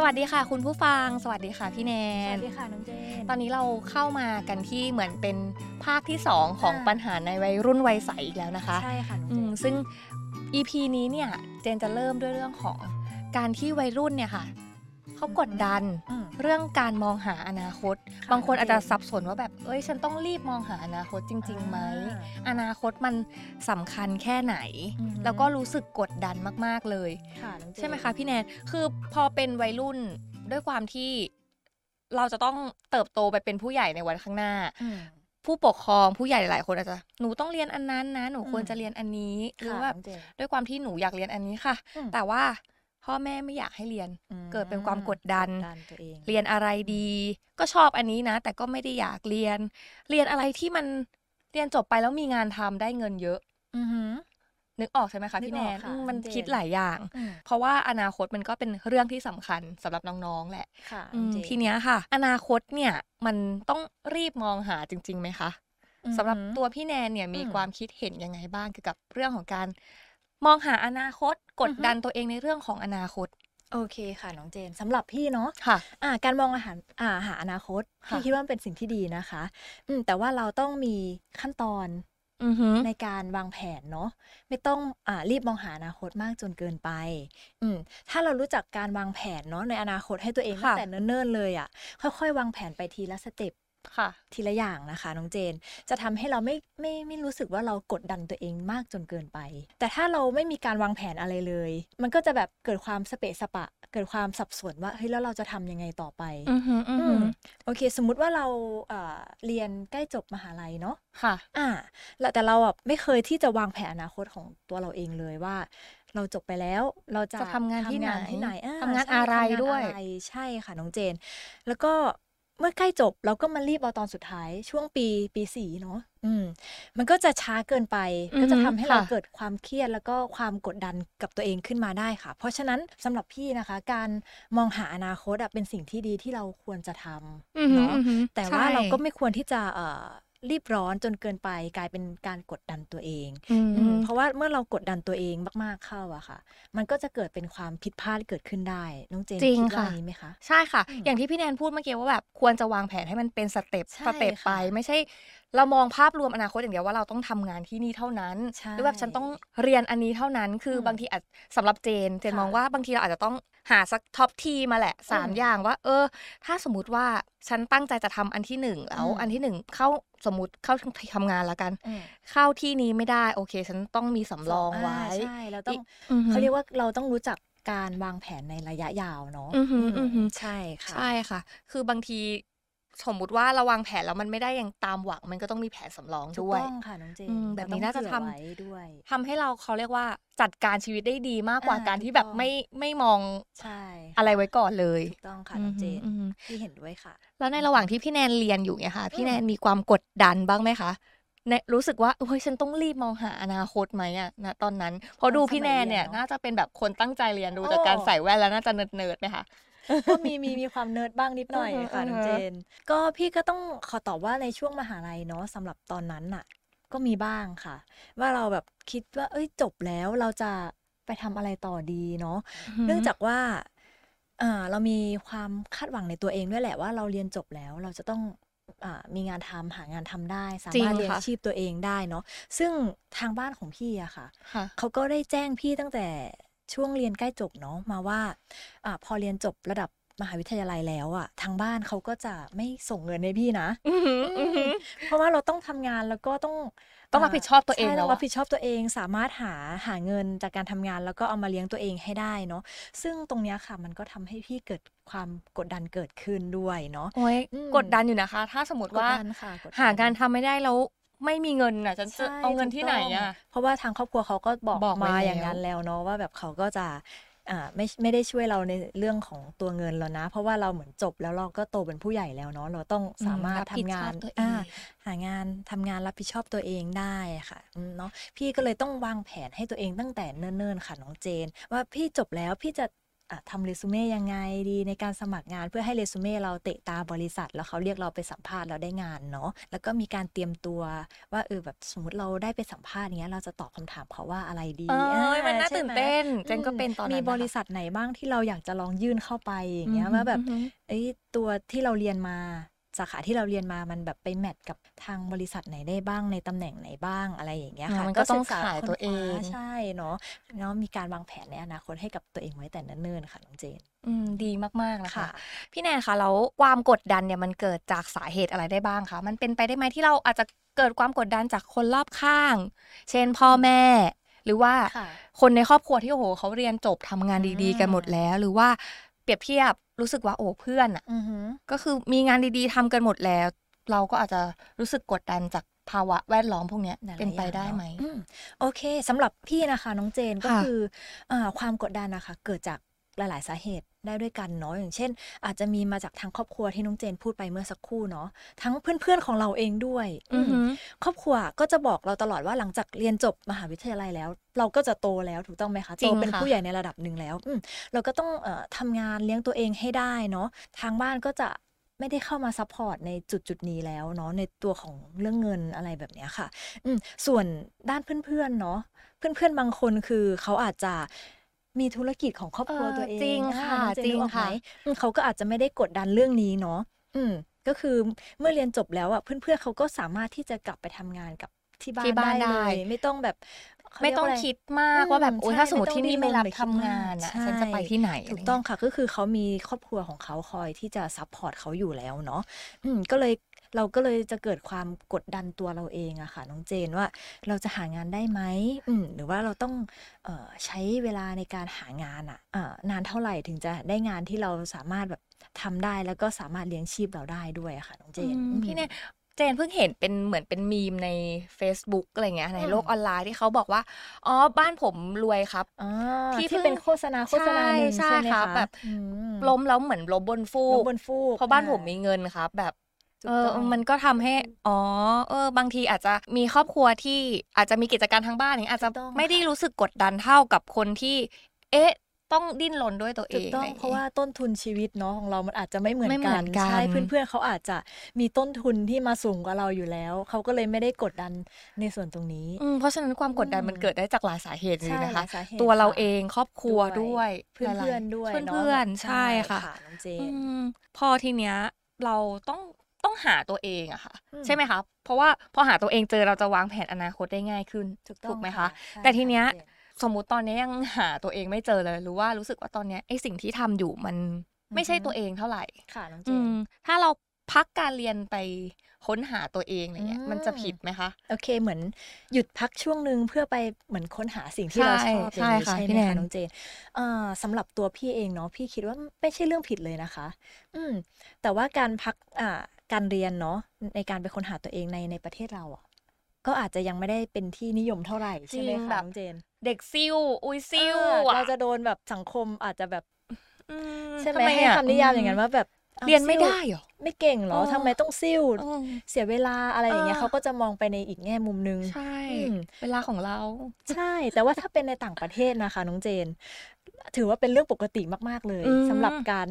สวัสดีค่ะ คุณผู้ฟัง สวัสดีค่ะพี่แนสนวัสดีค่ะน้องเจน ตอนนี้เราเข้ามากันที่เหมือนเป็นภาคที่ 2 ของอ่าปัญหาในวัยรุ่นวัยใสอีกแล้วนะคะ ใช่ค่ะน้องอืเจมนซึ่ง EP นี้เนี่ยเจนจะเริ่มด้วยเรื่องของการที่วัยรุ่นเนี่ยค่ะ เขากดดันอืมเรื่องการมองหาอนาคตค่ะบางคนอาจจะโอเคสับสนว่าแบบ เอ้ย ฉันต้องรีบมองหาอนาคตจริงๆไหม อนาคตมันสำคัญแค่ไหนอือฮึแล้วก็รู้สึกกดดันมากๆเลยค่ะน้องเจนใช่ไหมคะพี่แนน คือพอเป็นวัยรุ่นด้วยความที่เราจะต้องเติบโตไปเป็นผู้ใหญ่ในวันข้างหน้าอืมผู้ปกครองผู้ใหญ่หลายคนอาจจะหนูต้องเรียนอันนั้นนะ หนูอืมควรจะเรียนอันนี้หรือค่ะแบบน้องเจนด้วยความที่หนูอยากเรียนอันนี้ค่ะอืมแต่ว่า พ่อแม่ไม่อยากให้เรียนอืมเกิดเป็นความกดดันกดดันตัวเองเรียนอะไรดี ก็ชอบอันนี้นะ แต่ก็ไม่ได้อยากเรียน เรียนอะไรที่มันเรียนจบไปแล้วมีงานทำได้เงินเยอะอือหือนึกออกใช่ไหมคะนึพี่กแนออกนค่ะอืมมันเจนคิดหลายอย่างอืมเพราะว่าอนาคตมันก็เป็นเรื่องที่สำคัญสำหรับน้องๆแหละค่ะอืน้องมเจนทีเนี้ยค่ะ อนาคตเนี่ยมันต้องรีบมองหาจริงๆไหมคะอือหือสำหรับตัวพี่แนนเนี่ยมีอืมความคิดเห็นยังไงบ้างเกี่ยวกับเรื่องของการมองหาอนาคต กดอือฮึดันตัวเองในเรื่องของอนาคต โอเคค่ะน้องเจนสำหรับพี่เนาะค่ะอ่าการมองอาหารอ่าหาอนาคตค่ะพี่คิดว่ามันเป็นสิ่งที่ดีนะคะ อืมแต่ว่าเราต้องมีขั้นตอนอือหือในการวางแผนเนาะไม่ต้องอ่ารีบมองหาอนาคตมากจนเกินไป อืมถ้าเรารู้จักการวางแผนเนาะในอนาคตให้ตัวเองตั้ค่ะงแต่เนิ่นๆเลยอะ่ะ ค่อยๆ วางแผนไปทีละสเต็ปค่ะ ทีละอย่างนะคะน้องเจน จะทำให้เราไม่ไม่ไม่รู้สึกว่าเรากดดันตัวเองมากจนเกินไป แต่ถ้าเราไม่มีการวางแผนอะไรเลย มันก็จะแบบเกิดความสเปะสปะ เกิดความสับสนว่าเฮ้ยแล้วเราจะทำยังไงต่อไปอือหืออือหือมโอเค สมมุติว่าเราเอ่อเรียนใกล้จบมหาลัยเนาะค่ะ อ่าแล้วแต่เราอะไม่เคยที่จะวางแผนอนาคตของตัวเราเองเลยว่าเราจบไปแล้วเราจะจะทำงานที่ไหนที่ไหนอ่ทำงานใช่อะไรทำงานด้วยอะไรใช่ค่ะน้องเจน แล้วก็ เมื่อใกล้จบเราก็มารีบเอาตอนสุดท้ายช่วงปีปีสี่เนาะอืม มันก็จะช้าเกินไป ก็จะทำให้เราเกิดความเครียดแล้วก็ความกดดันกับตัวเองขึ้นมาได้ค่ะ เพราะฉะนั้นสำหรับพี่นะคะ การมองหาอนาคตอะเป็นสิ่งที่ดีที่เราควรจะทำอือหือเนาะอือหือแต่ว่าใช่เราก็ไม่ควรที่จะเอ่อ รีบร้อนจนเกินไปกลายเป็นการกดดันตัวเองอืมอืมเพราะว่าเมื่อเรากดดันตัวเองมาก ๆเข้าอะค่ะ มันก็จะเกิดเป็นความผิดพลาดเกิดขึ้นได้น้องเจนจริงคิดว่าค่ะอย่างนี้ไหมคะใช่ค่ะอืมอย่างที่พี่แนนพูดเมื่อกี้ว่าแบบควรจะวางแผนให้มันเป็น step ใช่ step ไปค่ะไม่ใช่ เรามองภาพรวมอนาคตอย่างเดียวว่าเราต้องทำงานที่นี่เท่านั้นใช่หรือแบบฉันต้องเรียนอันนี้เท่านั้น คืออมบางทีอาจสำหรับเจน เจนค่ะมองว่าบางทีเราอาจจะต้องหาสักท็อปทีมาแหละสามอืมอย่างว่า เออ ถ้าสมมติว่าฉันตั้งใจจะทำอันที่หนึ่งแล้วอืมอันที่หนึ่งเข้าสมมติเข้าทำงานแล้วกันอืมเข้าที่นี้ไม่ได้โอเค ฉันต้องมีสำรองไว้าใช่เราต้องอือหือเขาเรียกว่าเราต้องรู้จักการวางแผนในระยะยาวเนาะอือหืออือหือใช่ค่ะใช่ค่ะ คือบางที สมมุติว่าเราวางแผนแล้วมันไม่ได้อย่างตามหวัง มันก็ต้องมีแผนสำรองถูกด้วยต้องค่ะน้องเจนอืมแบบนี้น่าจะเรทำต้องเผื่อไว้ด้วยทำให้เราเขาเรียกว่าจัดการชีวิตได้ดีมากกว่าอ่าการที่แบบถูกต้องไม่ไม่มองใช่ค่ะอะไรไว้ก่อนเลยถูกต้องค่ะน้องเจนอืมอืมพี่เห็นด้วยค่ะ แล้วในระหว่างที่พี่แนนเรียนอยู่เนี่ยค่ะ พี่อืมแนนมีความกดดันบ้างไหมคะในรู้สึกว่าเฮ้ยฉันต้องรีบมองหาอนาคตไหมอะณตอนนั้นเพราะดูพี่แนนเนี่ยน่าจะเป็นแบบคนตั้งใจเรียนดูจากการใส่แว่นแล้วน่าจะ nerd nerd ๆไหมคะ ก็มีมีมีความเนิร์ดบ้างนิดหน่อยอือฮึค่ะน้องอือฮึเจน ก็พี่ก็ต้องขอตอบว่าในช่วงมหาลัยเนาะสำหรับตอนนั้นน่ะก็มีบ้างค่ะ ว่าเราแบบคิดว่า เอ้ยจบแล้วเราจะไปทำอะไรต่อดีเนาะเนื่องจากว่าอ่าเรามีความคาดหวังในตัวเองด้วยแหละว่าเราเรียนจบแล้วเราจะต้องอ่ามีงานทำหางานทำได้ สาจริงมารถเลี้ยงค่ะชีพตัวเองได้เนาะซึ่งทางบ้านของพี่อะค่ะ ค่ะ เขาก็ได้แจ้งพี่ตั้งแต่ ช่วงเรียนใกล้จบเนาะมาว่าอาพอเรียนจบระดับมหาวิทยาลัยแล้วอะทางบ้านเขาก็จะไม่ส่งเงินให้พี่นะอือหืออือหือเพราะว่าเราต้องทำงานแล้วก็ต้องต้องรับผิดชอบตัวเองใช่แล้ต้วองอะรับผิดชอบตัวเองสามารถหาหาเงินจากการทำงาน แล้วก็เอามาเลี้ยงตัวเองให้ได้เนาะซึ่งตรงเนี้ยค่ะ มันก็ทำให้พี่เกิดความกดดันเกิดขึ้นด้วยเนาะโอ้ยอืมกดดันอยู่นะคะ ถ้าสมมติว่ากดดันค่ะกดดันหางานทำไม่ได้แล้ว ไม่มีเงินอะฉันจะใช่เอาเงินถูกที่ไหนต้งอะเพราะว่าทางครอบครัวเขาก็บอกบอกไว้มาแล้วอย่างนั้นแล้วเนาะว่าแบบเขาก็จะอ่าไม่ไม่ได้ช่วยเราในเรื่องของตัวเงินแล้วนะ เพราะว่าเราเหมือนจบแล้วเราก็โตเป็นผู้ใหญ่แล้วเนาะเราต้องสามารถรับทำผิดงาชอบนตัวเออ่างหางานทำงานรับผิดชอบตัวเองได้ค่ะอืมเนาะพี่ก็เลยต้องวางแผนให้ตัวเองตั้งแต่เนิ่นๆค่ะน้องเจน ว่าพี่จบแล้วพี่จะอะ ทำเรซูเม่ยังไงดีในการสมัครงานเพื่อให้เรซูเม่เราเตะตาบริษัท แล้วเขาเรียกเราไปสัมภาษณ์เราได้งานเนาะแล้วก็มีการเตรียมตัวว่าเออแบบสมมติเราได้ไปสัมภาษณ์เนี้ยเราจะตอบคำถามเขาว่าอะไรดีเอ้ยมันน่าใช่ตื่นไหมเต้นเจนก็เป็นตอนนั้นมีนะคะบริษัทไหนบ้างที่เราอยากจะลองยื่นเข้าไปอย่างเงี้ยอือฮึว่าแบบอือฮึเอ้ยตัวที่เราเรียนมา สาขาที่เราเรียนมามันแบบไปแมทกับทางบริษัทไหนได้บ้างในตำแหน่งไหนบ้างอะไรอย่างเงี้ยค่ะมันก็ต้องศึษขายตัวเองค้นคว้าใช่เนาะเนาะมีการวางแผนในอนาคตให้กับตัวเองไว้แต่เนิ่นๆค่ะน้องเจนอืมดีมากๆนะคะค่ะพี่แนนคะแล้วความกดดันเนี่ยมันเกิดจากสาเหตุอะไรได้บ้างคะมันเป็นไปได้ไหมที่เราอาจจะเกิดความกดดันจากคนรอบข้าง เช่นพ่อแม่หรือว่าค่ะคนในครอบครัวที่โอ้โหเขาเรียนจบทำงานดีๆ กันหมดอ่าแล้ว หรือว่าเปรียบเทียบ รู้สึกว่าโอ้เพื่อนอะอือหือก็คือมีงานดีๆทำกันหมดแล้ว เราก็อาจจะรู้สึกกดดันจากภาวะแวดล้อมพวกเนี้ยหลายๆเป็นไปอย่างได้เนอะไหมอืมโอเคสำหรับพี่นะคะ น้องเจนก็ค่ะคืออาความกดดันนะคะ เกิดจาก หลาย ๆ สาเหตุได้ด้วยกันเนาะอย่างเช่น อาจจะมีมาจากทางครอบครัวที่น้องเจนพูดไปเมื่อสักครู่เนาะทั้งเพื่อน ๆ ของเราเองด้วยอือหือมครอบครัวก็จะบอกเราตลอดว่าหลังจากเรียนจบมหาวิทยาลัยแล้ว เราก็จะโตแล้วถูกต้องไหมคะจริโตงเป็นค่ะผู้ใหญ่ในระดับหนึ่งแล้วอืมเราก็ต้องเอ่อทำงานเลี้ยงตัวเองให้ได้เนาะทางบ้านก็จะไม่ได้เข้ามา support ในจุดจุดๆนี้แล้วเนาะในตัวของเรื่องเงินอะไรแบบเนี้ยค่ะ อืมส่วนด้านเพื่อนๆเนาะเพื่อนๆบางคนคือเขาอาจจะ มีธุรกิจของครอบครัวเออตัวเองจริงอ่าค่ะน้อเนจริงนึกออกไหมค่ะอืมเขาก็อาจจะไม่ได้กดดันเรื่องนี้เนาะอืมก็คือเมื่อเรียนจบแล้วอะเพื่อนๆเขาก็สามารถที่จะกลับไปทำงานกับที่บ้าที่บ้านได้ได้เลยไม่ต้องแบบเขาไม่เรียกต้องคิดมากว่าแบบอืมโอ้ยใช่ถ้าสมมติไม่ต้องที่นี่ไม่รับดิ้นรนทำงานไปอะคิดมากฉันจะไปใช่ที่ไหนถูกต้องค่ะก็คือเขามีครอบครัวของเขาคอยที่จะ support เขาอยู่แล้วเนาะอืมก็เลย เราก็เลยจะเกิดความกดดันตัวเราเองอะค่ะน้องเจนว่าเราจะหางานได้ไหมอืมหรือว่าเราต้องเออใช้เวลาในการหางานอะเออนานเท่าไหร่ถึงจะได้งานที่เราสามารถแบบทำได้แล้วก็สามารถเลี้ยงชีพเราได้ด้วยอะค่ะน้องเจนอืมอืมพี่เนี่ยเจนเพิ่งเห็นเป็นเหมือนเป็นมีมใน Facebook อะไรเงี้ยในอืมโลกออนไลน์ที่เขาบอกว่า อ๋อบ้านผมรวยครับอ๋อที่ที่เพิ่งเป็นโฆษณาโฆษณาหนึ่งใช่ใช่ไหมครับคะแบบอืมล้มแล้วเหมือนล้มบนฟูลกงบนฟูกเพราะบ้านอ่ผมมีเงินครับ แบบถูก เออต้องมันก็ทำให้อ๋อเออ บางทีอาจจะมีครอบครัวที่อาจจะมีกิจการทางบ้านอย่างเงี้ยอาจจะถูกต้องไม่ได้ค่ะรู้สึกกดดันเท่ากับคนที่ เอ๊ะต้องดิ้นรนด้วยตัวเอถูกงต้องะไย่เพราะว่าต้นทุนชีวิตเนาะของเรามันอาจจะไม่เหมือนไม่เหมืกัอนนกันใช่เพื่อนๆเขาอาจจะมีต้นทุนที่มาสูงกว่าเราอยู่แล้ว เขาก็เลยไม่ได้กดดันในส่วนตรงนี้อืมเพราะฉะนั้นความกดดันอืมมันเกิดได้จากหลายสาเหตุเลยใช่นะหลาคะยสาเหตุตัวเราค่ะเองครอบครัวด้วยเพื่อนหลาเพื่อนๆด้วยเพื่อนเนาะเพื่อนๆใช่ค่ะน้องเจอืนมพอทีเนี้ยเราต้อง ต้องหาตัวเองอะค่ะอืมใช่ไหมคะเพราะว่าพอหาตัวเองเจอเราจะวางแผนอนาคตได้ง่ายขึ้นถูกต้องไหมค่ะคะใช่แต่ทีเนี้ยค่ะน้องเจนสมมุติตอนนี้ยังหาตัวเองไม่เจอเลยหรือว่ารู้สึกว่าตอนเนี้ยไอสิ่งที่ทำอยู่มันไม่ใช่อือฮึตัวเองเท่าไหร่ค่ะน้องเจอืนมถ้าเราพักการเรียนไปค้นหาตัวเองอะไรเงี้ยอืมมันจะผิดไหมคะ โอเคเหมือนหยุดพักช่วงหนึ่งเพื่อไปเหมือนค้นหาสิ่งที่เราชอบใช่อย่างนี้ใช่ค่ะใช่พี่ไหมแนนคะน้องเจนเอ่อสำหรับตัวพี่เองเนาะพี่คิดว่าไม่ใช่เรื่องผิดเลยนะคะ อืมแต่ว่าการพักอ่า การเรียนเนาะในการไปค้นหาตัวเองในในประเทศเราอะก็อาจจะยังไม่ได้เป็นที่นิยมเท่าไหร่ใช่ไหมจริงคะแบบน้องเจน เด็กซิ่วอุ้ยซิ่วอ่าอะเราจะโดนแบบสังคมอาจจะแบบอืใช่ไหมทำให้อะคำนิยามอย่างนั้นว่าแบบอ้าว เรียนไม่ซิ่วได้เหรอ ไม่เก่งเหรอเออทำไมต้องซิ่วอืมเสียเวลาอะไรอย่างเงี้ยเออเขาก็จะมองไปในอีกแง่มุมนึง ใช่อืมเวลาของเรา ใช่ แต่ว่าถ้าเป็นในต่างประเทศนะคะน้องเจน ถือว่าเป็นเรื่องปกติมากๆเลยอืมสำหรับการ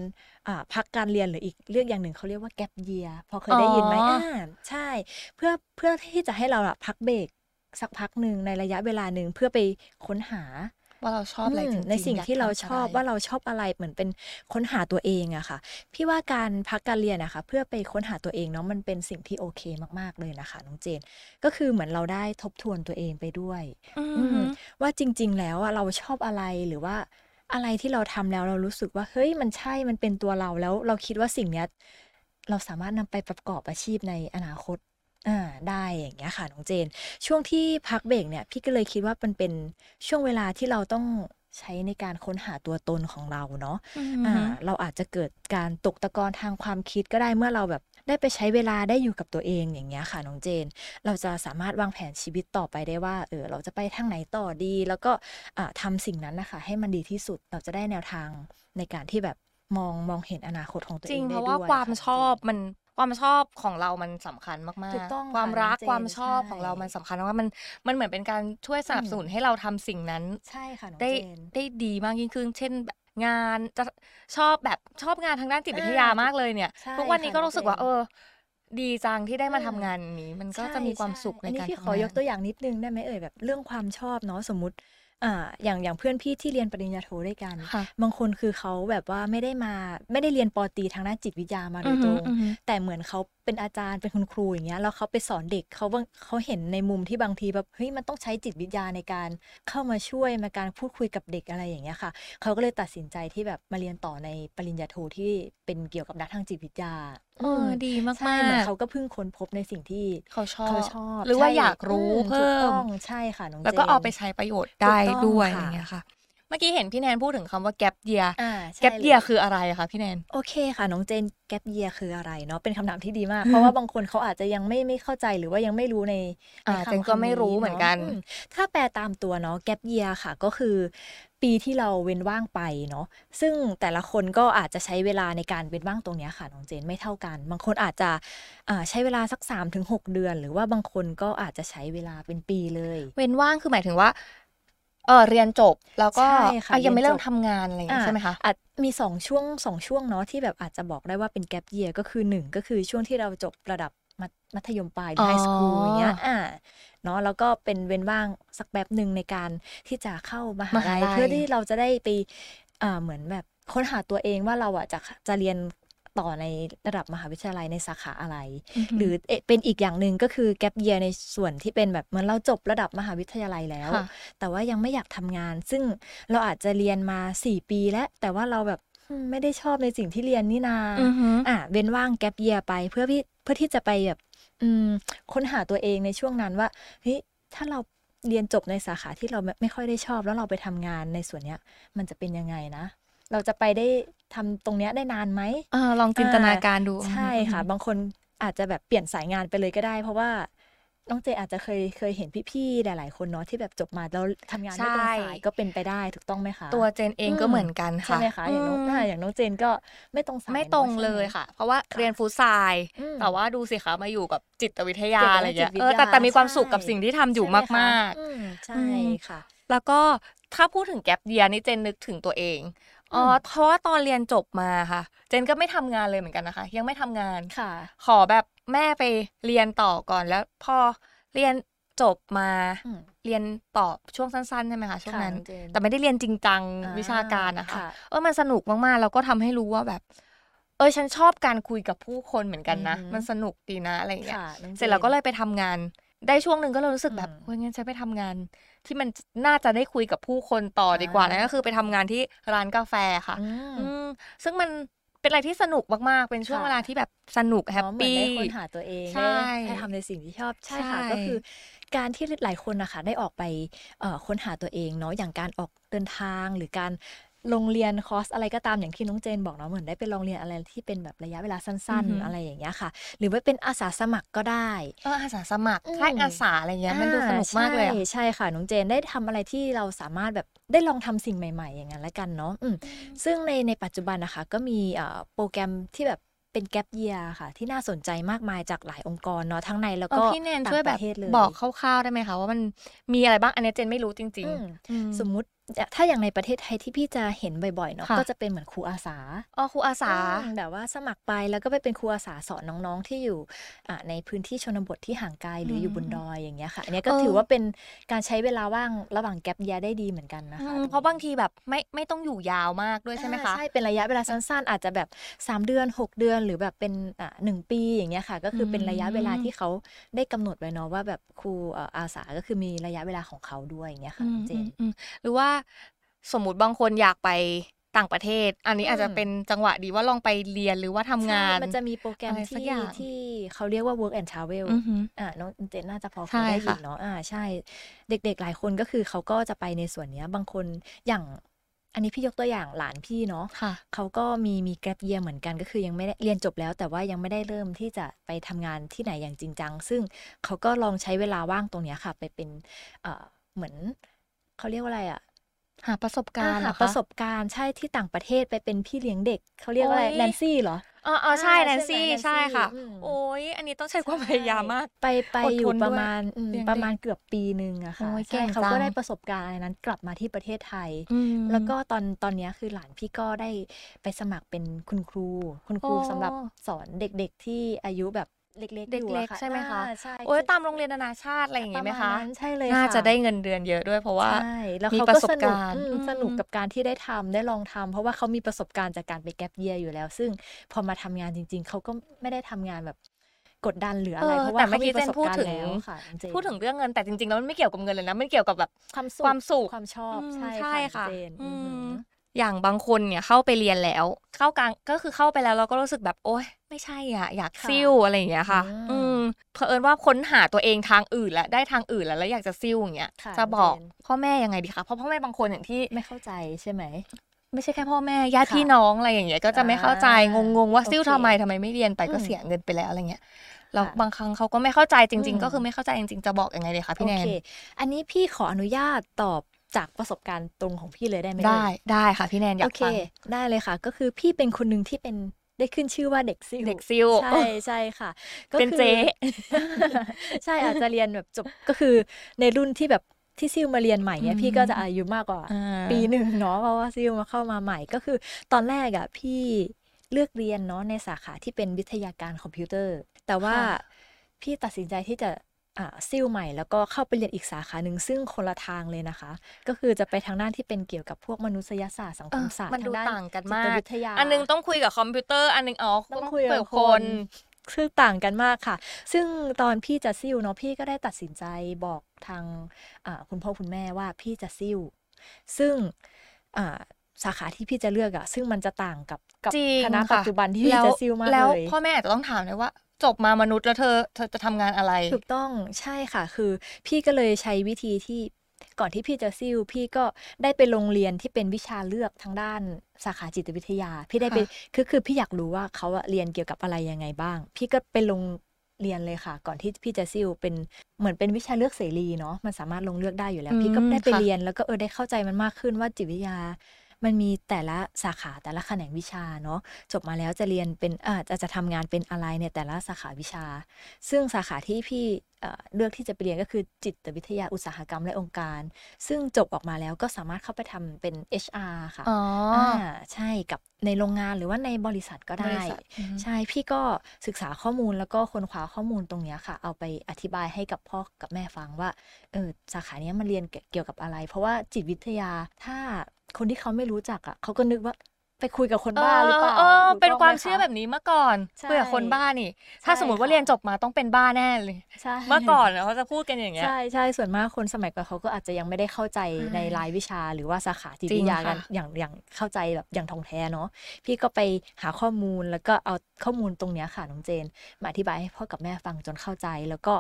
อ่าพักการเรียนหรืออีกเรื่องอย่างหนึ่งเขาเรียกว่าแก p เยียพอเคยได้ยินไหมอ๋ออ่อ่าใช่ เพื่อเพื่อที่จะให้เราอะพักเบรกสักพักหนึ่งในระยะเวลาหนึ่งเพื่อไปค้นหา ว่าเราชอบอะไรอืมจริงๆในสิ่งอยกที่เราทำชอบะไรว่าเราชอบอะไรเหมือนเป็นค้นหาตัวเองอะค่ะ พี่ว่าการพักการเรียนนะคะ เพื่อไปค้นหาตัวเองเนาะมันเป็นสิ่งที่โอเคมากๆเลยนะคะน้องเจน ก็คือเหมือนเราได้ทบทวนตัวเองไปด้วย อือืมมว่าจริง ๆ แล้วอะเราชอบอะไรหรือว่าอะไรที่เราทำแล้วเรารู้สึกว่าเฮ้ยมันใช่มันเป็นตัวเราแล้วเราคิดว่าสิ่งเนี้ยเราสามารถนำไปประกอบอาชีพในอนาคต อ่าได้อย่างเงี้ยค่ะน้องเจน ช่วงที่พักเบรกเนี่ย พี่ก็เลยคิดว่ามันเป็นช่วงเวลาที่เราต้องใช้ในการค้นหาตัวตนของเราเนาะอือ่ามเราอาจจะเกิดการตกตะกอนทางความคิดก็ได้เมื่อเราแบบได้ไปใช้เวลาได้อยู่กับตัวเองอย่างเงี้ยค่ะน้องเจน เราจะสามารถวางแผนชีวิตต่อไปได้ว่าเออเราจะไปทางไหนต่อดี แล้วก็อ่าทำสิ่งนั้นนะคะให้มันดีที่สุดเราจะได้แนวทางในการที่แบบมองมองเห็นอนาคตของตัวจเอริงงเพได้ราะด้ว่าวยความค่ะชอบมัน ความชอบของเรามันสำคัญมากถูกต้องๆความค่ะรักน้องเจนความชอบใช่ของเรามันสำคัญมากๆมันมันเหมือนเป็นการช่วยสนับสนุนให้เราทำสิ่งนั้นใช่ค่ะน้องได้เจนได้ดีมากยิ่งขึ้น เช่นแบบงานจะชอบแบบชอบงานทางด้านจิตวิทยาอ่ามมากเลยเนี่ยใช่ทุกวันนี้ค่ะก็รู้สึกว่าน้องเจนเออ ดีจังที่ได้มาอืมทำงานนี้ มันก็จะมีความสุขในอันนี้การพี่ทำขอยงากนตัวอย่างนิดนึงได้ไหมเอ่ยแบบเรื่องความชอบเนาะสมมติ อ่าอย่างอย่างเพื่อนพี่ที่เรียนปริญญาโทด้วยกันค่ะบางคนคือเขาแบบว่าไม่ได้มาไม่ได้เรียนปอตรีทางด้านจิตวิทยามาโดอืยอตฮึรงอือฮึแต่เหมือนเขา เป็นอาจารย์เป็นคุณครูอย่างเงี้ยแล้วเขาไปสอนเด็กเขาบางเขาเห็นในมุมที่บางทีแบบเฮ้ยมันต้องใช้จิตวิทยาในการเข้ามาช่วยมาการพูดคุยกับเด็กอะไรอย่างเงี้ยค่ะเขาก็เลยตัดสินใจที่แบบมาเรียนต่อในปริญญาโทที่เป็นเกี่ยวกับด้านทางจิตวิทยาเออดีมากใช่เหมือนๆเขาก็เพิ่งค้นพบในสิ่งที่เขาชอบเขาชอบ หรือว่าใช่อยากรู้อืมเพิ่ถูกต้มองใช่ค่ะน้องแล้วก็จนเอาไปใช้ประโยชน์ได้ถูกต้องด้วยอค่ะย่างเงี้ยค่ะ เมื่อกี้เห็นพี่แนนพูดถึงคำว่าแก p เยียอ่าใช่แก p เยียลคืออะไรอะคะพี่แนน โอเคค่ะ น้องเจนแก p เยียคืออะไรเนาะเป็นคำถามที่ดีมาก เพราะว่าบางคนเขาอาจจะยังไม่ไม่เข้าใจหรือว่ายังไม่รู้ในอ่าในคำเจนก็ไม่รู้คำเหมือนกันาะมถ้าแปลตามตัวเนาะแก p เยียค่ะก็คือปีที่เราเว้นว่างไปเนาะซึ่งแต่ละคนก็อาจจะใช้เวลาในการเว้นว่างตรงเนี้ยค่ะน้องเจนไม่เท่ากัน บางคนอาจจะอ่าใช้เวลาสัก 3-6ถึงเดือน หรือว่าบางคนก็อาจจะใช้เวลาเป็นปีเลย เว้นว่างคือหมายถึงว่า เออเรียนจบแล้วก็ใช่ค่ะอะยังไม่เรียนเริ่มจบทำงานอะไรอย่างงี้ใช่ไหมคะอาจมีสองช่วงสองช่วงเนาะที่แบบอาจจะบอกได้ว่าเป็นแก p เยียก็คือหนึ่งก็คือช่วงที่เราจบระดับมัธมัธยมปลายหรือไฮสคูลอ๋อออย่างเงี้ยอ่าเนาะแล้วก็เป็นเว้นว่างสักแป๊บหนึ่งในการที่จะเข้ามหาลัยเพื่อที่เราจะได้ไปอ่าเหมือนแบบค้นหาตัวเองว่าเราอะจะจะเรียน ต่อในระดับมหาวิทยาลัยในสาขาอะไร หรือเอ่อเป็นอีกอย่างหนึ่งก็คือแก p เยียในส่วนที่เป็นแบบเหมือนเราจบระดับมหาวิทยาลัยแล้วค่ะแต่ว่ายังไม่อยากทำงาน ซึ่งเราอาจจะเรียนมา 4 ปีแล้ว แต่ว่าเราแบบอืมไม่ได้ชอบในสิ่งที่เรียนนี่นาอือฮึอะเว้นว่างแก p เยียไปเพื่อพี่เพื่อที่จะไปแบบอืมค้นหาตัวเองในช่วงนั้นว่าเฮ้ยถ้าเราเรียนจบในสาขาที่เราไม่ไม่ค่อยได้ชอบ แล้วเราไปทำงานในส่วนเนี้ย มันจะเป็นยังไงนะ เราจะไปได้ ทำตรงเนี้ยได้นานไหมอ่าลองจินตนาการดู ใช่ค่ะ บางคนอาจจะแบบเปลี่ยนสายงานไปเลยก็ได้ เพราะว่าน้องเจอาจจะเคยเคยเห็นพี่ๆหลาย ๆ คนเนาะที่แบบจบมาแล้วทำงานไม่ตรงสายก็เป็นไปได้ถูกต้องไหมคะ ตัวเจนเองก็เหมือนกันใช่ค่ะไหมคะอย่างน้องมอ่าอย่างน้องเจนก็ไม่ตรงสายไม่ตรงนอะใช่หเลยค่ะ เพราะว่าเรียนฟู้ดไซน์อืมแต่ว่าดูสิคะมาอยู่กับจิตวิทยาเกี่ยวกับอะไรเงี้ยจิตวิทเออยาแต่แต่มีความสุขใช่กับสิ่งที่ทำอยู่ใช่ไหคะมากอืมใช่อืมค่ะๆแล้วก็ถ้าพูดถึงแก p เยียนี่เจนนึกถึงตัวเอง อ๋ออืมเพราะว่าตอนเรียนจบมาค่ะ เจนก็ไม่ทำงานเลยเหมือนกันนะคะ ยังไม่ทำงานค่ะ ขอแบบแม่ไปเรียนต่อก่อนแล้วพอเรียนจบมาอืมเรียนต่อช่วงสั้นๆใช่ไหมคะช่วงค่ะนั้นน้องเจนแต่ไม่ได้เรียนจริงจังอ่าวิชาการนะคะค่ะเออมันสนุกมากๆ แล้วก็ทำให้รู้ว่าแบบ เออฉันชอบการคุยกับผู้คนเหมือนกันนะอือหือมันสนุกดีนะอะไรอย่างเงี้ยค่ะน้องจนเสร็จแล้วก็เลยไปทำงาน ได้ช่วงหนึ่งก็เลยรู้สึกแบบอืมเฮ้ยงั้นฉันไปทำงาน ที่มันน่าจะได้คุยกับผู้คนต่อดีกว่าอ่านั่นก็คือไปทำงานที่ร้านกาแฟค่ะ อืมอืมซึ่งมันเป็นอะไรที่สนุกมาก ๆ เป็นช่วงค่ะเวลาที่แบบสนุกแฮปเนาะเหมือนปี้ได้ค้นหาตัวเองใช่ได้ได้ทำในสิ่งที่ชอบ ใช่ค่ะใช่ก็คือการที่หลายคนนะคะได้ออกไปเอ่อค้นหาตัวเองเนาะ อย่างการออกเดินทางหรือการ ลงเรียนคอร์สอะไรก็ตามอย่างที่น้องเจนบอกเนาะเหมือนได้ไปลองเรียนอะไรที่เป็นแบบระยะเวลาสั้นๆอะไรอย่างเงี้ยค่ะ หรือว่าเป็นอาสาสมัครก็ได้ เอออาสาสมัครอืม ค่ายอาสาอะไรเงี้ยมันดูสนุกมากเลยอะใช่ใช่ค่ะน้องเจนได้ทำอะไรที่เราสามารถแบบได้ลองทำสิ่งใหม่ๆ อย่างนั้นละกันเนาะอืมซึ่งในในปัจจุบันนะคะก็มีเอ่อโปรแกรมที่แบบเป็นแก p เยียค่ะ ที่น่าสนใจมากมายจากหลายองค์กรเนาะทั้งในแล้วเอก็อพี่แนนต่างช่วยปแบบระเทศเลยบอกคร่าวๆได้ไหมคะว่ามันมีอะไรบ้างอันนี้เจนไม่รู้จริงอืม ๆอืม สมมุติ ถ้าอย่างในประเทศไทยที่พี่จะเห็นบ่อยๆเนาะค่ะก็จะเป็นเหมือนครูอาสาอ๋อครูอาสาอืมแบบว่าสมัครไปแล้วก็ไปเป็นครูอาสาสอนน้องๆที่อยู่อ่าในพื้นที่ชนบทที่ห่างไกลหรืออยู่บนดอยอย่างเงี้ยค่ะอันเนี้ยก็เออถือว่าเป็นการใช้เวลาว่างระหว่างแก p เยียได้ดีเหมือนกันนะอืคะมเพราะบางทีแบบไม่ไม่ต้องอยู่ยาวมากด้วยใช่ไหมคะอ่าใช่เป็นระยะเวลาสั้นๆ อาจจะแบบ 3 เดือน 6 เดือนหรือแบบเป็นอ่าหนึ่งปีอย่างเงี้ยค่ะ ก็คือเป็นระยะเวลาที่เขาได้กำหนดไว้เนาะว่าแบบครูเอ่ออาสาก็คือมีระยะเวลาของเขาด้วยอย่างเงี้ยค่ะอืน้มองเจอืนมอืมหรือว่าสมมุติบางคนอยากไปต่างประเทศ อันนี้อาจจะอืมเป็นจังหวะดีว่าลองไปเรียนหรือว่าทำงานใช่มันจะมีโปรแกรมอะไรสักที่อย่างที่เขาเรียกว่า work and travel อือหืออ่าน้องเจนน่าจะพอเคใช่ยได้ยินค่ะเนาะอ่าใช่ เด็กๆหลายคนก็คือเขาก็จะไปในส่วนเนี้ย บางคนอย่างอันนี้พี่ยกตัวอย่างหลานพี่เนาะค่ะเขาก็มีมีแก p เยียเหมือนกันก็คือยังไม่ได้เรียนจบแล้ว แต่ว่ายังไม่ได้เริ่มที่จะไปทำงานที่ไหนอย่างจริงจัง ซึ่งเขาก็ลองใช้เวลาว่างตรงเนี้ยค่ะ ไปเป็นเอ่อเหมือนเขาเรียกว่าอะไรอะ หาประสบการณ์เหรหาอคะประสบการณ์ใช่ที่ต่างประเทศไปเป็นพี่เลี้ยงเด็กเขาเรียกว่าอะไรโอ๊ยแนนซี่เหรออ๋ออ๋อใช่อ่าแนนซี่ใช่ไหมใช่ค่ะอืมโอ้ยอันนี้ต้องใช้ความพยายามมาก ไปไปอดทนอยู่ประด้วยมาณอืมเลี้ยงเด็กประมาณเกือบปีหนึ่งอะค่ะโอ้ยใช่เก่งเขาจัก็งได้ประสบการณ์อะไรนั้นกลับมาที่ประเทศไทยอืมแล้วก็ตอนตอนเนี้ยคือหลานพี่ก็ได้ไปสมัครเป็นคุณครู คุณครูโอ้สำหรับสอนเด็กๆที่อายุแบบ เล็กๆเอยู่ล็อะกค่ะๆใช่ไหมคะอ่าใช่โอ้ยคือตามโรงเรียนนานาชาติอะไรอย่างงี้ไหมปคะราณนั้นใช่เลยน่าค่จะได้เงินเดือนเยอะด้วยเพราะว่าใช่แล้วมีเขาประก็สบสนุกการณ์อืมอืมสนุกกับการที่ได้ทำได้ลองทำเพราะว่าเขามีประสบการณ์จากการไปแก p เยียอยู่แล้ว ซึ่งพอมาทำงานจริง ๆเขาก็ไม่ได้ทำงานแบบกดดันหรืออะไรเออเพราะว่าแต่เขาเมื่อกี้มีประสบเจนพูดการถึณ์งแล้วค่ะน้องเจนพูดถึงเรื่องเงินแต่จริงๆแล้วมันไม่เกี่ยวกับเงินเลยนะมันเกี่ยวกับแบบความสุขความสุขความชอบอืมใช่ใช่ค่ะค่ะเจนอือือหืมออย่างบางคนเนี่ยเข้าไปเรียนแล้ว เข้ากลางก็คือเข้าไปแล้วเราก็รู้สึกแบบโอ๊ย ไม่ใช่อะ อยากค่ะซิ่วอะไรอย่างเงี้ยค่ะอืมอืมเผอิญว่าค้นหาตัวเองทางอื่นแล้วได้ทางอื่นแล้วแล้วอยากจะซิ่วอย่างเงี้ยค่ะจะบอกเจนพ่อแม่ยังไงดีคะเพราะพ่อแม่บางคนอย่างที่ไม่เข้าใจใช่ไหมไม่ใช่แค่พ่อแม่ญาติค่ะพี่น้องอะไรอย่างเงี้ยก็จะไม่เข้าใจอ่างงๆว่าซิ่วโอเคทำไมทำไมไม่เรียนไปก็อืมเสียเงินไปแล้วอะไรเงี้ยแล้วค่ะบางครั้งเขาก็ไม่เข้าใจจริงอืมๆก็คือไม่เข้าใจจริงๆจะบอกยังไงดีคะพี่แนโอนเคอันนี้พี่ขออนุญาตตอบจากประสบการณ์ตรงของพี่เลยได้ไหมได้เอ่ยได้ค่ะพี่แนนอยาโอกเคฟังได้เลยค่ะ ก็คือพี่เป็นคนหนึ่งที่เป็น ได้ขึ้นชื่อว่าเด็กซิ่วเด็กซิ่วใช่ใช่ค่ะ ก็เป็นคือเจ๊ใช่อาจจะเรียนแบบจบก็คือในรุ่นที่แบบที่ซิ่วมาเรียนใหม่เนี่ยอืมพี่ก็จะอายุมากกว่าอ่า ปีหนึ่งเนาะเพราะว่าซิ่วมาเข้ามาใหม่ก็คือ ตอนแรกอะพี่เลือกเรียนเนาะในสาขาที่เป็นวิทยาการคอมพิวเตอร์ แต่ว่าค่ะพี่ตัดสินใจที่จะอ่า ซิ่วใหม่แล้วก็เข้าไปเรียนอีกสาขาหนึ่งซึ่งคนละทางเลยนะคะ ก็คือจะไปทางด้านที่เป็นเกี่ยวกับพวกมนุษยศาสตร์สังคมศาสตร์เออมันดูทางด้านจิตวิทยาอันนึงต้องคุยกับคอมพิวเตอร์อันนึงอ๋อต้องคุยกับคคนนคือต่างกันมากค่ะ ซึ่งตอนพี่จะซิ่วเนาะพี่ก็ได้ตัดสินใจบอกทางอ่าคุณพ่อคุณแม่ว่าพี่จะซิ่วซึ่งอ่าสาขาที่พี่จะเลือกอะซึ่งมันจะต่างกับกับจริงคณะค่ะปัจจุบันที่พี่แล้วจะซิ่วมากแล้วเลยพ่อแม่อาจจะต้องถามเลยว่า จบมามนุษย์แล้วเธอเธอจะทำงานอะไร ถูกต้องใช่ค่ะ คือพี่ก็เลยใช้วิธีที่ก่อนที่พี่จะซิ่วพี่ก็ได้ไปโรงเรียนที่เป็นวิชาเลือกทางด้านสาขาจิตวิทยา พี่ได้ไปค่ะคือคือพี่อยากรู้ว่าเขาอะเรียนเกี่ยวกับอะไรยังไงบ้าง พี่ก็ไปลงเรียนเลยค่ะ ก่อนที่พี่จะซิ่วเป็นเหมือนเป็นวิชาเลือกเสรีเนาะมันสามารถลงเลือกได้อยู่แล้ว พี่ก็อืมได้ไปค่ะเรียนแล้วก็เออได้เข้าใจมันมากขึ้นว่าจิตวิทยา มันมีแต่ละสาขาแต่ละแขนงวิชาเนาะจบมาแล้วจะเรียนเป็นอ่าจะจะทำงานเป็นอะไรเนี่ยแต่ละสาขาวิชา ซึ่งสาขาที่พี่เอ่อเลือกที่จะไปเรียนก็คือจิตวิทยาอุตสาหกรรมและองค์การ ซึ่งจบออกมาแล้วก็สามารถเข้าไปทำเป็น HR ค่ะอ๋อออ่าใช่กับในโรงงานหรือว่าในบริษัทก็บได้ริษัทอืมใช่พี่ก็ศึกษาข้อมูลแล้วก็ค้นคว้าข้อมูลตรงเนี้ยค่ะ เอาไปอธิบายให้กับพ่อกับแม่ฟังว่าเออสาขาเนี้ยมันเรียนเกี่ยวกับอะไร เพราะว่าจิตวิทยาถ้า คนที่เขาไม่รู้จักอะเขาก็นึกว่า ไปคุยกับคนบ้าหรือเปล่าเออถูกเป็นต้องความไหเชื่อแบบนี้เมื่อก่อนใช่คุยกับคนบ้านี่ ถ้าใช่สมมติว่าค่ะเรียนจบมาต้องเป็นบ้าแน่เลยใช่เมื่อก่อนเนี่ยเขาจะพูดกันอย่างเงี้ยใช่ใช่ส่วนมากคนสมัยก่อนเขาก็อาจจะยังไม่ได้เข้าใจใช่ในรายวิชาหรือว่าสาขาจิตจริวิงทยากันค่ะอย่างอย่างเข้าใจแบบอย่างทองแท้เนาะพี่ก็ไปหาข้อมูลแล้วก็เอาข้อมูลตรงเนี้ยค่ะน้องเจน มาอธิบายให้พ่อกับแม่ฟังจนเข้าใจ แล้วก็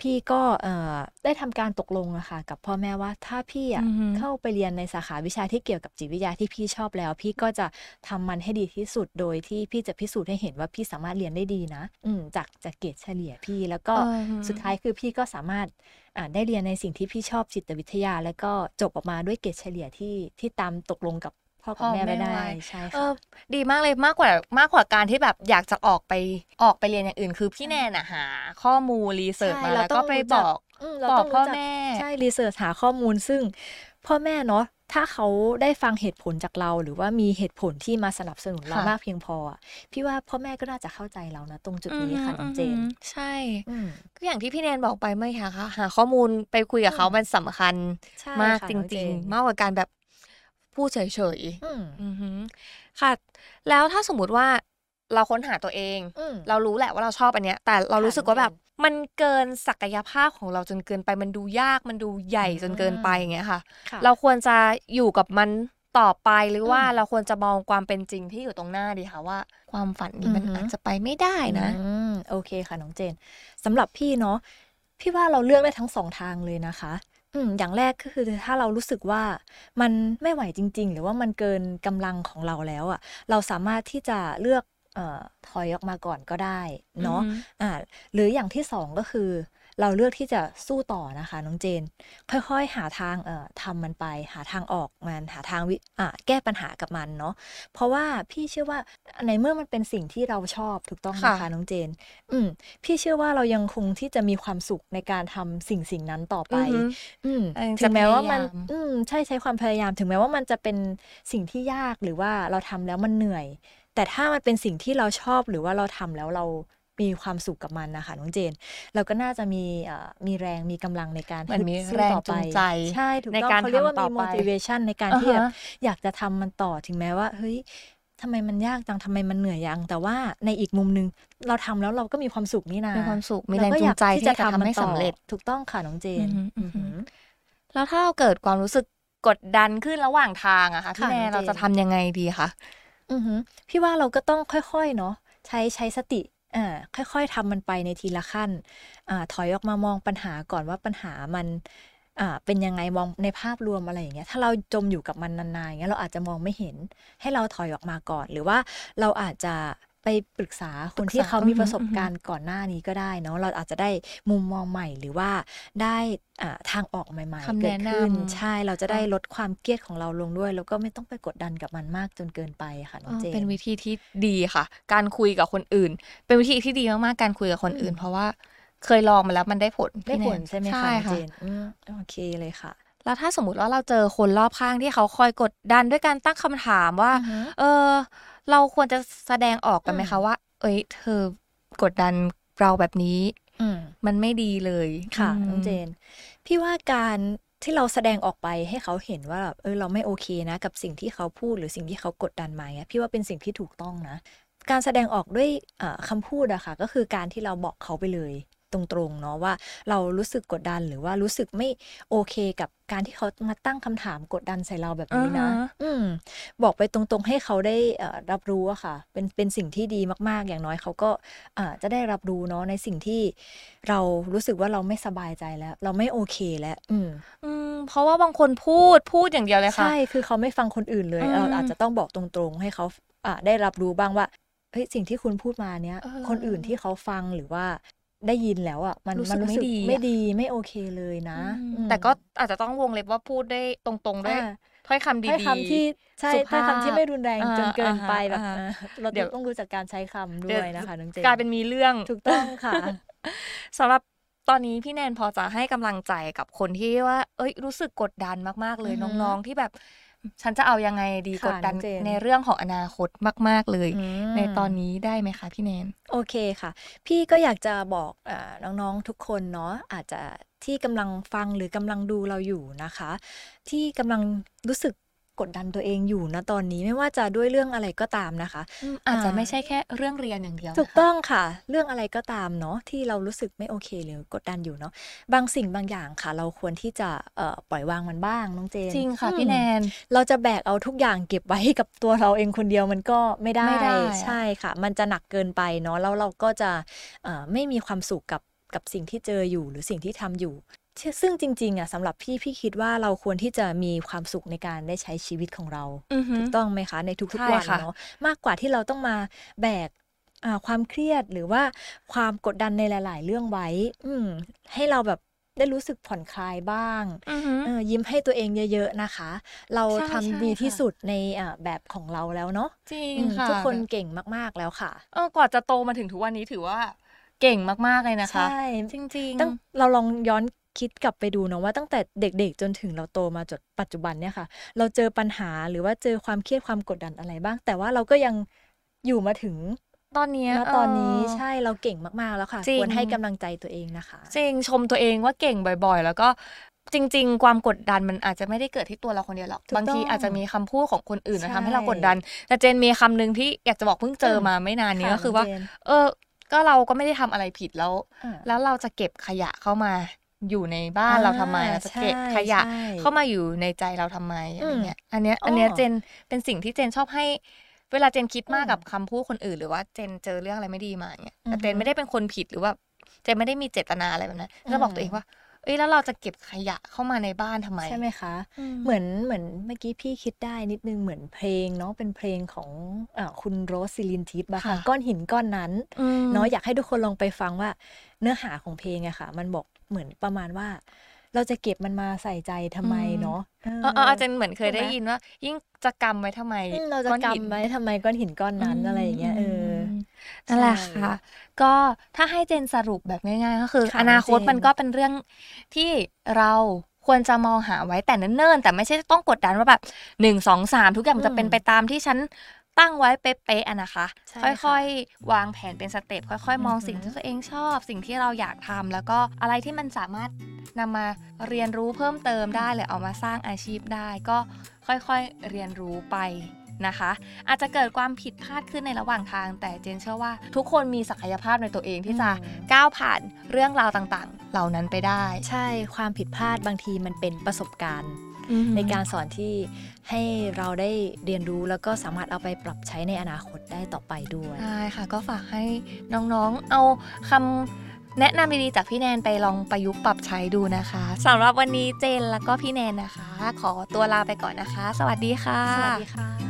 พี่ก็เอ่อได้ทำการตกลงอะค่ะกับพ่อแม่ว่าถ้าพี่อะอือฮึเข้าไปเรียนในสาขาวิชาที่เกี่ยวกับจิตวิทยาที่พี่ชอบแล้ว พี่ก็จะทำมันให้ดีที่สุดโดยที่พี่จะพิสูจน์ให้เห็นว่าพี่สามารถเรียนได้ดีนะ อืมจากจากเกรดเฉลี่ยพี่ แล้วก็เออสุดท้ายคือพี่ก็สามารถอ่าได้เรียนในสิ่งที่พี่ชอบจิตวิทยา แล้วก็จบออกมาด้วยเกรดเฉลี่ยที่ที่ตามตกลงกับพ่อกับแม่ไปได้ใช่เอค่ะอดีมากเลยมากกว่ามากกว่าการที่แบบอยากจะออกไปออกไปเรียนอย่างอื่น คือพี่แนนอะหา ข้อมูลรีเสิร์ชใช่มาเราแล้วต้ก็องไปรู้บจักอกอืมเราบอต้กองพ่อรู้จักแม่ใช่รีเสิร์ชหาข้อมูลซึ่งพ่อแม่เนาะ ถ้าเขาได้ฟังเหตุผลจากเรา หรือว่ามีเหตุผลที่มาสนับสนุนเราค่ะมากเพียงพออะพี่ว่าพ่อแม่ก็น่าจะเข้าใจเรานะตรงจุดนี้ค่ะน้องเจนอืมใช่อืมก็อย่างที่พี่แนนบอกไปเมื่อกี้ค่ะหาข้อมูลไปคุยกับเขาอืมมันสำคัญใช่มากค่ะจน้องเจริงนๆมากกว่าการแบบพูดเฉยอืมๆอือหือค่ะ แล้วถ้าสมมุติว่าเราค้นหาตัวเองอืมเรารู้แหละว่าเราชอบอันเนี้ย แต่เราค่ะรู้สึกว่าแบบน้องเจ มันเกินศักยภาพของเราจนเกินไป มันดูยากมันดูใหญ่อืมจนเกินไปอย่างเงี้ยค่ะค่ะ เราควรจะอยู่กับมันต่อไปหรือว่าอืมเราควรจะมองความเป็นจริงที่อยู่ตรงหน้าดีค่ะว่า ความฝันนี้มันอือหือออาจจะไปไม่ได้นะอืมโอเคค่ะน้องเจนสำหรับพี่เนาะพี่ว่าเราเลือกได้ทั้งสองทางเลยนะคะอืมอย่างแรกก็คือถ้าเรารู้สึกว่ามันไม่ไหวจริง ๆ หรือว่ามันเกินกำลังของเราแล้วอะ เราสามารถที่จะเลือกเอ่อ ถอยออกมาก่อนก็ได้เนาะอือฮึอ่าหรืออย่างที่สองก็คือ เราเลือกที่จะสู้ต่อนะคะน้องเจน ค่อยๆ หาทางเอ่อทำมันไป หาทางออกมันหาทางวิอ่าแก้ปัญหากับมันเนาะเพราะว่าพี่เชื่อว่าในเมื่อมันเป็นสิ่งที่เราชอบถูกต้องนะคะค่ะน้องเจน อืมพี่เชื่อว่าเรายังคงที่จะมีความสุขในการทำสิ่งสิ่งนั้นต่อไป อือฮึอืมเออถึงแม้ว่ามันจะพยายามอืมใช่ใช้ความพยายาม ถึงแม้ว่ามันจะเป็นสิ่งที่ยากหรือว่าเราทำแล้วมันเหนื่อย แต่ถ้ามันเป็นสิ่งที่เราชอบหรือว่าเราทำแล้วเรามีความสุขกับมันนะคะน้องเจน เราก็น่าจะมีเอ่อมีแรงมีกำลังในการเหมือนมีสู้แรงต่อจูไปงใจใช่ถูกในต้องการเขาเรียกว่าทำต่มีอไป motivation ในการอ่าที่แบบฮะอยากจะทำมันต่อถึงแม้ว่าเฮ้ยทำไมมันยากจังทำไมมันเหนื่อยยัง แต่ว่าในอีกมุมหนึงเราทำแล้วเราก็มีความสุขนี่นามีความสุขมีเราแรงก็จูองยากใจที่ที่จะจะทำทำมันให้ต่อสำเร็จถูกต้องค่ะน้องเจนอือหืออือหือหือแล้วถ้าเราเกิดความรู้สึกกดดันขึ้นระหว่างทางอะค่ะพี่ค่ะแนน้นองเจนเราจะทำยังไงดีคะ อือฮึพี่ว่าเราก็ต้องค่อยๆเนาะใช้ใช้สติอ่าค่อยๆทำมันไปในทีละขั้นอ่าถอยออกมามองปัญหาก่อนว่าปัญหามันอ่าเป็นยังไงมองในภาพรวมอะไรอย่างเงี้ยถ้าเราจมอยู่กับมันนานๆอย่างเงี้ยเราอาจจะมองไม่เห็นให้เราถอยออกมาก่อน หรือว่าเราอาจจะ ไปปรึกษาคนที่เขามีประสบการณ์ก่อนหน้านี้ก็ได้เนาะเราอาจจะได้มุมมองใหม่หรือว่าได้อ่าทางออกใหม่คำๆเกิแนะดขึ้นนำใช่เราจะได้ลดความเครียดของเราลงด้วย แล้วก็ไม่ต้องไปกดดันกับมันมากจนเกินไปค่ะน้องเจนเป็นวิธีที่ดีค่ะ การคุยกับคนอื่น เป็นวิธีที่ดีมากๆการคุยกับคนอื่นอืมเพราะว่าเคยลองมาแล้วมันได้ผลได้พี่แนผนลใช่ไหมคะใช่น้องเจค่ะนอืมโอเคเลยค่ะแล้วถ้าสมมติว่าเราเจอคนรอบข้างที่เขาคอยกดดันด้วยการตั้งคำถามว่าอือฮึเออ เราควรจะแสดงออกกันไหมอืมคะว่า เอ้ย เธอกดดันเราแบบนี้อืมมันไม่ดีเลยค่ะมน้องเจน พี่ว่าการที่เราแสดงออกไปให้เขาเห็นว่าแบบเออเราไม่โอเคนะ กับสิ่งที่เขาพูดหรือสิ่งที่เขากดดันมาเนี่ยพี่ว่าเป็นสิ่งที่ถูกต้องนะ การแสดงออกด้วยเอ่อคำพูดอะค่ะ ก็คือการที่เราบอกเขาไปเลย ตรงๆเนาะว่าเรารู้สึกกดดันหรือว่ารู้สึกไม่โอเคกับการที่เขามาตั้งคำถามกดดันใส่เราแบบนี้นะอ่าฮะอืมบอกไปตรงๆ ให้เขาได้เอ่อรับรู้อะค่ะ เป็นเป็นสิ่งที่ดีมากๆ อย่างน้อยเขาก็อ่าจะได้รับรู้เนาะในสิ่งที่เรารู้สึกว่าเราไม่สบายใจแล้ว เราไม่โอเคแล้ว อืมอืมเพราะว่าบางคนพูดพูดอย่างเดียวเลยค่ะใช่คือเขาไม่ฟังคนอื่นเลยอืมเราอาจจะต้องบอกตรงๆ ให้เขาอ่าได้รับรู้บ้างว่าเฮ้ยสิ่งที่คุณพูดมาเนี้ยเออคนอื่นที่เขาฟังหรือว่า ได้ยินแล้วอะมันรู้สึมันกรู้สึกไม่ดีอะไม่ดีไม่โอเคเลยนะอืมอืมแต่ก็อาจจะต้องวงเล็บว่าพูดได้ตรงๆด้วยอ่าถ้อยคำดีถ้อยคำที่ใช่สุถ้อยภาพคำที่ไม่รุนแรงอ่าจนเกินไปอ่าฮะแบบอ่าฮะเออเราเดี๋ยวต้องรู้จักการใช้คำเดี๋ด้วยนะคะน้องเจนกลายเป็นมีเรื่องถูกต้องค่ะสำหรับตอนนี้พี่แนนพอจะให้กำลังใจกับคนที่ว่า เอ้ยรู้สึกกดดันมากๆเลยอือฮึน้องๆที่แบบ ฉันจะเอายังไงดีค่ะกดดันน้องเจนในเรื่องของอนาคตมาก ๆ เลยอืมในตอนนี้ได้ไหมคะพี่แนน โอเคค่ะ พี่ก็อยากจะบอกอาน้องๆทุกคนเนาะอาจจะที่กำลังฟังหรือกำลังดูเราอยู่นะคะ ที่กำลังรู้สึก กดดันตัวเองอยู่นะตอนนี้ไม่ว่าจะด้วยเรื่องอะไรก็ตามนะคะ อาจจะอ่าไม่ใช่แค่เรื่องเรียนอย่างเดียว ถูกนะคะต้องค่ะ เรื่องอะไรก็ตามเนาะที่เรารู้สึกไม่โอเคหรือกดดันอยู่เนาะบางสิ่งบางอย่างค่ะ เราควรที่จะเอ่อปล่อยวางมันบ้างน้องเจนจริงค่ะอืมพี่แนนเราจะแบกเอาทุกอย่างเก็บไว้กับตัวเราเองคนเดียวมันก็ไม่ได้ไม่ได้อะใช่ค่ะ มันจะหนักเกินไปเนาะแล้วเราก็จะเอ่อไม่มีความสุขกับกับสิ่งที่เจออยู่หรือสิ่งที่ทำอยู่ ซึ่งซึ่งจริงๆอะสำหรับพี่พี่คิดว่าเราควรที่จะมีความสุขในการได้ใช้ชีวิตของเราอือหือถูกต้องไหมคะ ในทุกใช่ๆวันค่ะเนาะมากกว่าที่เราต้องมาแบกอ่าความเครียดหรือว่าความกดดันในหลาย ๆ เรื่องไว้ อืมให้เราแบบได้รู้สึกผ่อนคลายบ้างอือหือเออยิ้มให้ตัวเองเยอะ ๆ นะคะ เราใช่ทำใช่ดีที่ค่ะสุดในอ่าแบบของเราแล้วเนาะจริงอืมค่ะทุกคนเก่งมากๆแล้วค่ะเออกว่าจะโตมาถึงทุกวันนี้ถือว่าเก่งมากๆเลยนะคะ ใช่ จริงตั้งเราลองย้อน คิดกลับไปดูเนาะว่าตั้งแต่เด็กๆ จนถึงเราโตมาจนปัจจุบันเนี่ยค่ะ เราเจอปัญหาหรือว่าเจอความเครียดความกดดันอะไรบ้าง แต่ว่าเราก็ยังอยู่มาถึงตอนเนี้ยณตอนนี้เใช่เราเก่งมากๆแล้วค่ะจริงควรให้กำลังใจตัวเองนะคะจริงชมตัวเองว่าเก่งบ่อย ๆ แล้วก็จริง ๆ ความกดดันมันอาจจะไม่ได้เกิดที่ตัวเราคนเดียวหรอกถูกบางทีต้องอาจจะมีคำพูดของคนอื่นมาใช่ทำให้เรากดดัน แต่เจนมีคำหนึ่งที่อยากจะบอกเพิ่งเจอมาไม่นานนี้ค่ะก็คือว่าน้องเจนเออ ก็เราก็ไม่ได้ทำอะไรผิดแล้วอ่าแล้วเราจะเก็บขยะเข้ามา อยู่ในบ้านเราทำไมอ่าเราจะเก็บใช่ขยะใช่เข้ามาอยู่ในใจเราทำไมอะไรเงี้ยอันเนี้ยอ๋ออัอันเนี้ยเจนเป็นสิ่งที่เจนชอบให้เวลาเจนคิดมากอืมกับคำพูดคนอื่น หรือว่าเจนเจอเรื่องอะไรไม่ดีมาเงี้ยแต่เจอืนอฮึไม่ได้เป็นคนผิดหรือว่าเจนไม่ได้มีเจตนาอะไรแบบนั้นจะบอกตัวเองว่า เอ้ยแล้วเราจะเก็บขยะเข้ามาในบ้านทำไม ใช่ไหมคะ เหมือนเหมือนเมื่อกี้พี่คิดได้นิดนึงเหมือนเพลงเนาะเป็นเพลงของอาคุณโรสซิลินทิปอะค่ะค่ะก้อนหินก้อนนั้นอืมเนาะอยากให้ทุกคนลองไปฟังว่าเนื้อหาของเพลงอะค่ะ มันบอกเหมือนประมาณว่า เราจะเก็บมันมาใส่ใจทำไมเนาะเออเอออาจารย์เหมือนเคยได้ถูกไหมยินว่า ยิ่งจะกำไว้ทำไมอืมเราจะก้อนหินกำไว้ทำไมก้อนหินก้อนนั้นอะไรอย่างเงี้ยเออม นั่นแหละใช่ค่ะ ก็ถ้าให้เจนสรุปแบบง่าย ๆ ก็คือค่ะอนาคตเจนมันก็เป็นเรื่องที่เราควรจะมองหาไว้แต่เนิ่นๆแต่ไม่ใช่ต้องกดดันว่าแบบหนึ่งสองสามทุกอย่างมันจะเป็นไปตามที่ฉันตั้งไว้เป๊ะๆอะนะคะใช่ค่ค่ะอยๆ วางแผนเป็นสเต็ปค่อยๆ มองอือหือสิ่งที่ตัวเองชอบ สิ่งที่เราอยากทำแล้วก็อะไรที่มันสามารถนำมาเรียนรู้เพิ่มเติมได้หรือเอามาสร้างอาชีพได้ ก็ค่อยๆ เรียนรู้ไป นะคะ อาจจะเกิดความผิดพลาดขึ้นในระหว่างทาง แต่เจนเชื่อว่า ทุกคนมีศักยภาพในตัวเองที่จะอืมก้าวผ่านเรื่องราวต่างๆ เหล่านั้นไปได้ ใช่ความผิดพลาดบางทีมันเป็นประสบการณ์ในการสอนที่ให้เราได้เรียนรู้แล้วก็สามารถเอาไปปรับใช้ในอนาคตได้ต่อไปด้วยใช่ค่ะ ก็ฝากให้น้องๆ เอาคำแนะนำดีๆจากพี่แนนไปลองประยุกต์ปรับใช้ดูนะคะสำหรับวันนี้เจนแล้วก็พี่แนนนะคะ ขอตัวลาไปก่อนนะคะ สวัสดีค่ะ สวัสดีค่ะ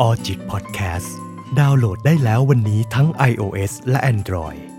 ออจิตพอดแคสต์ดาวน์โหลดได้แล้ววันนี้ทั้ง iOS และ Android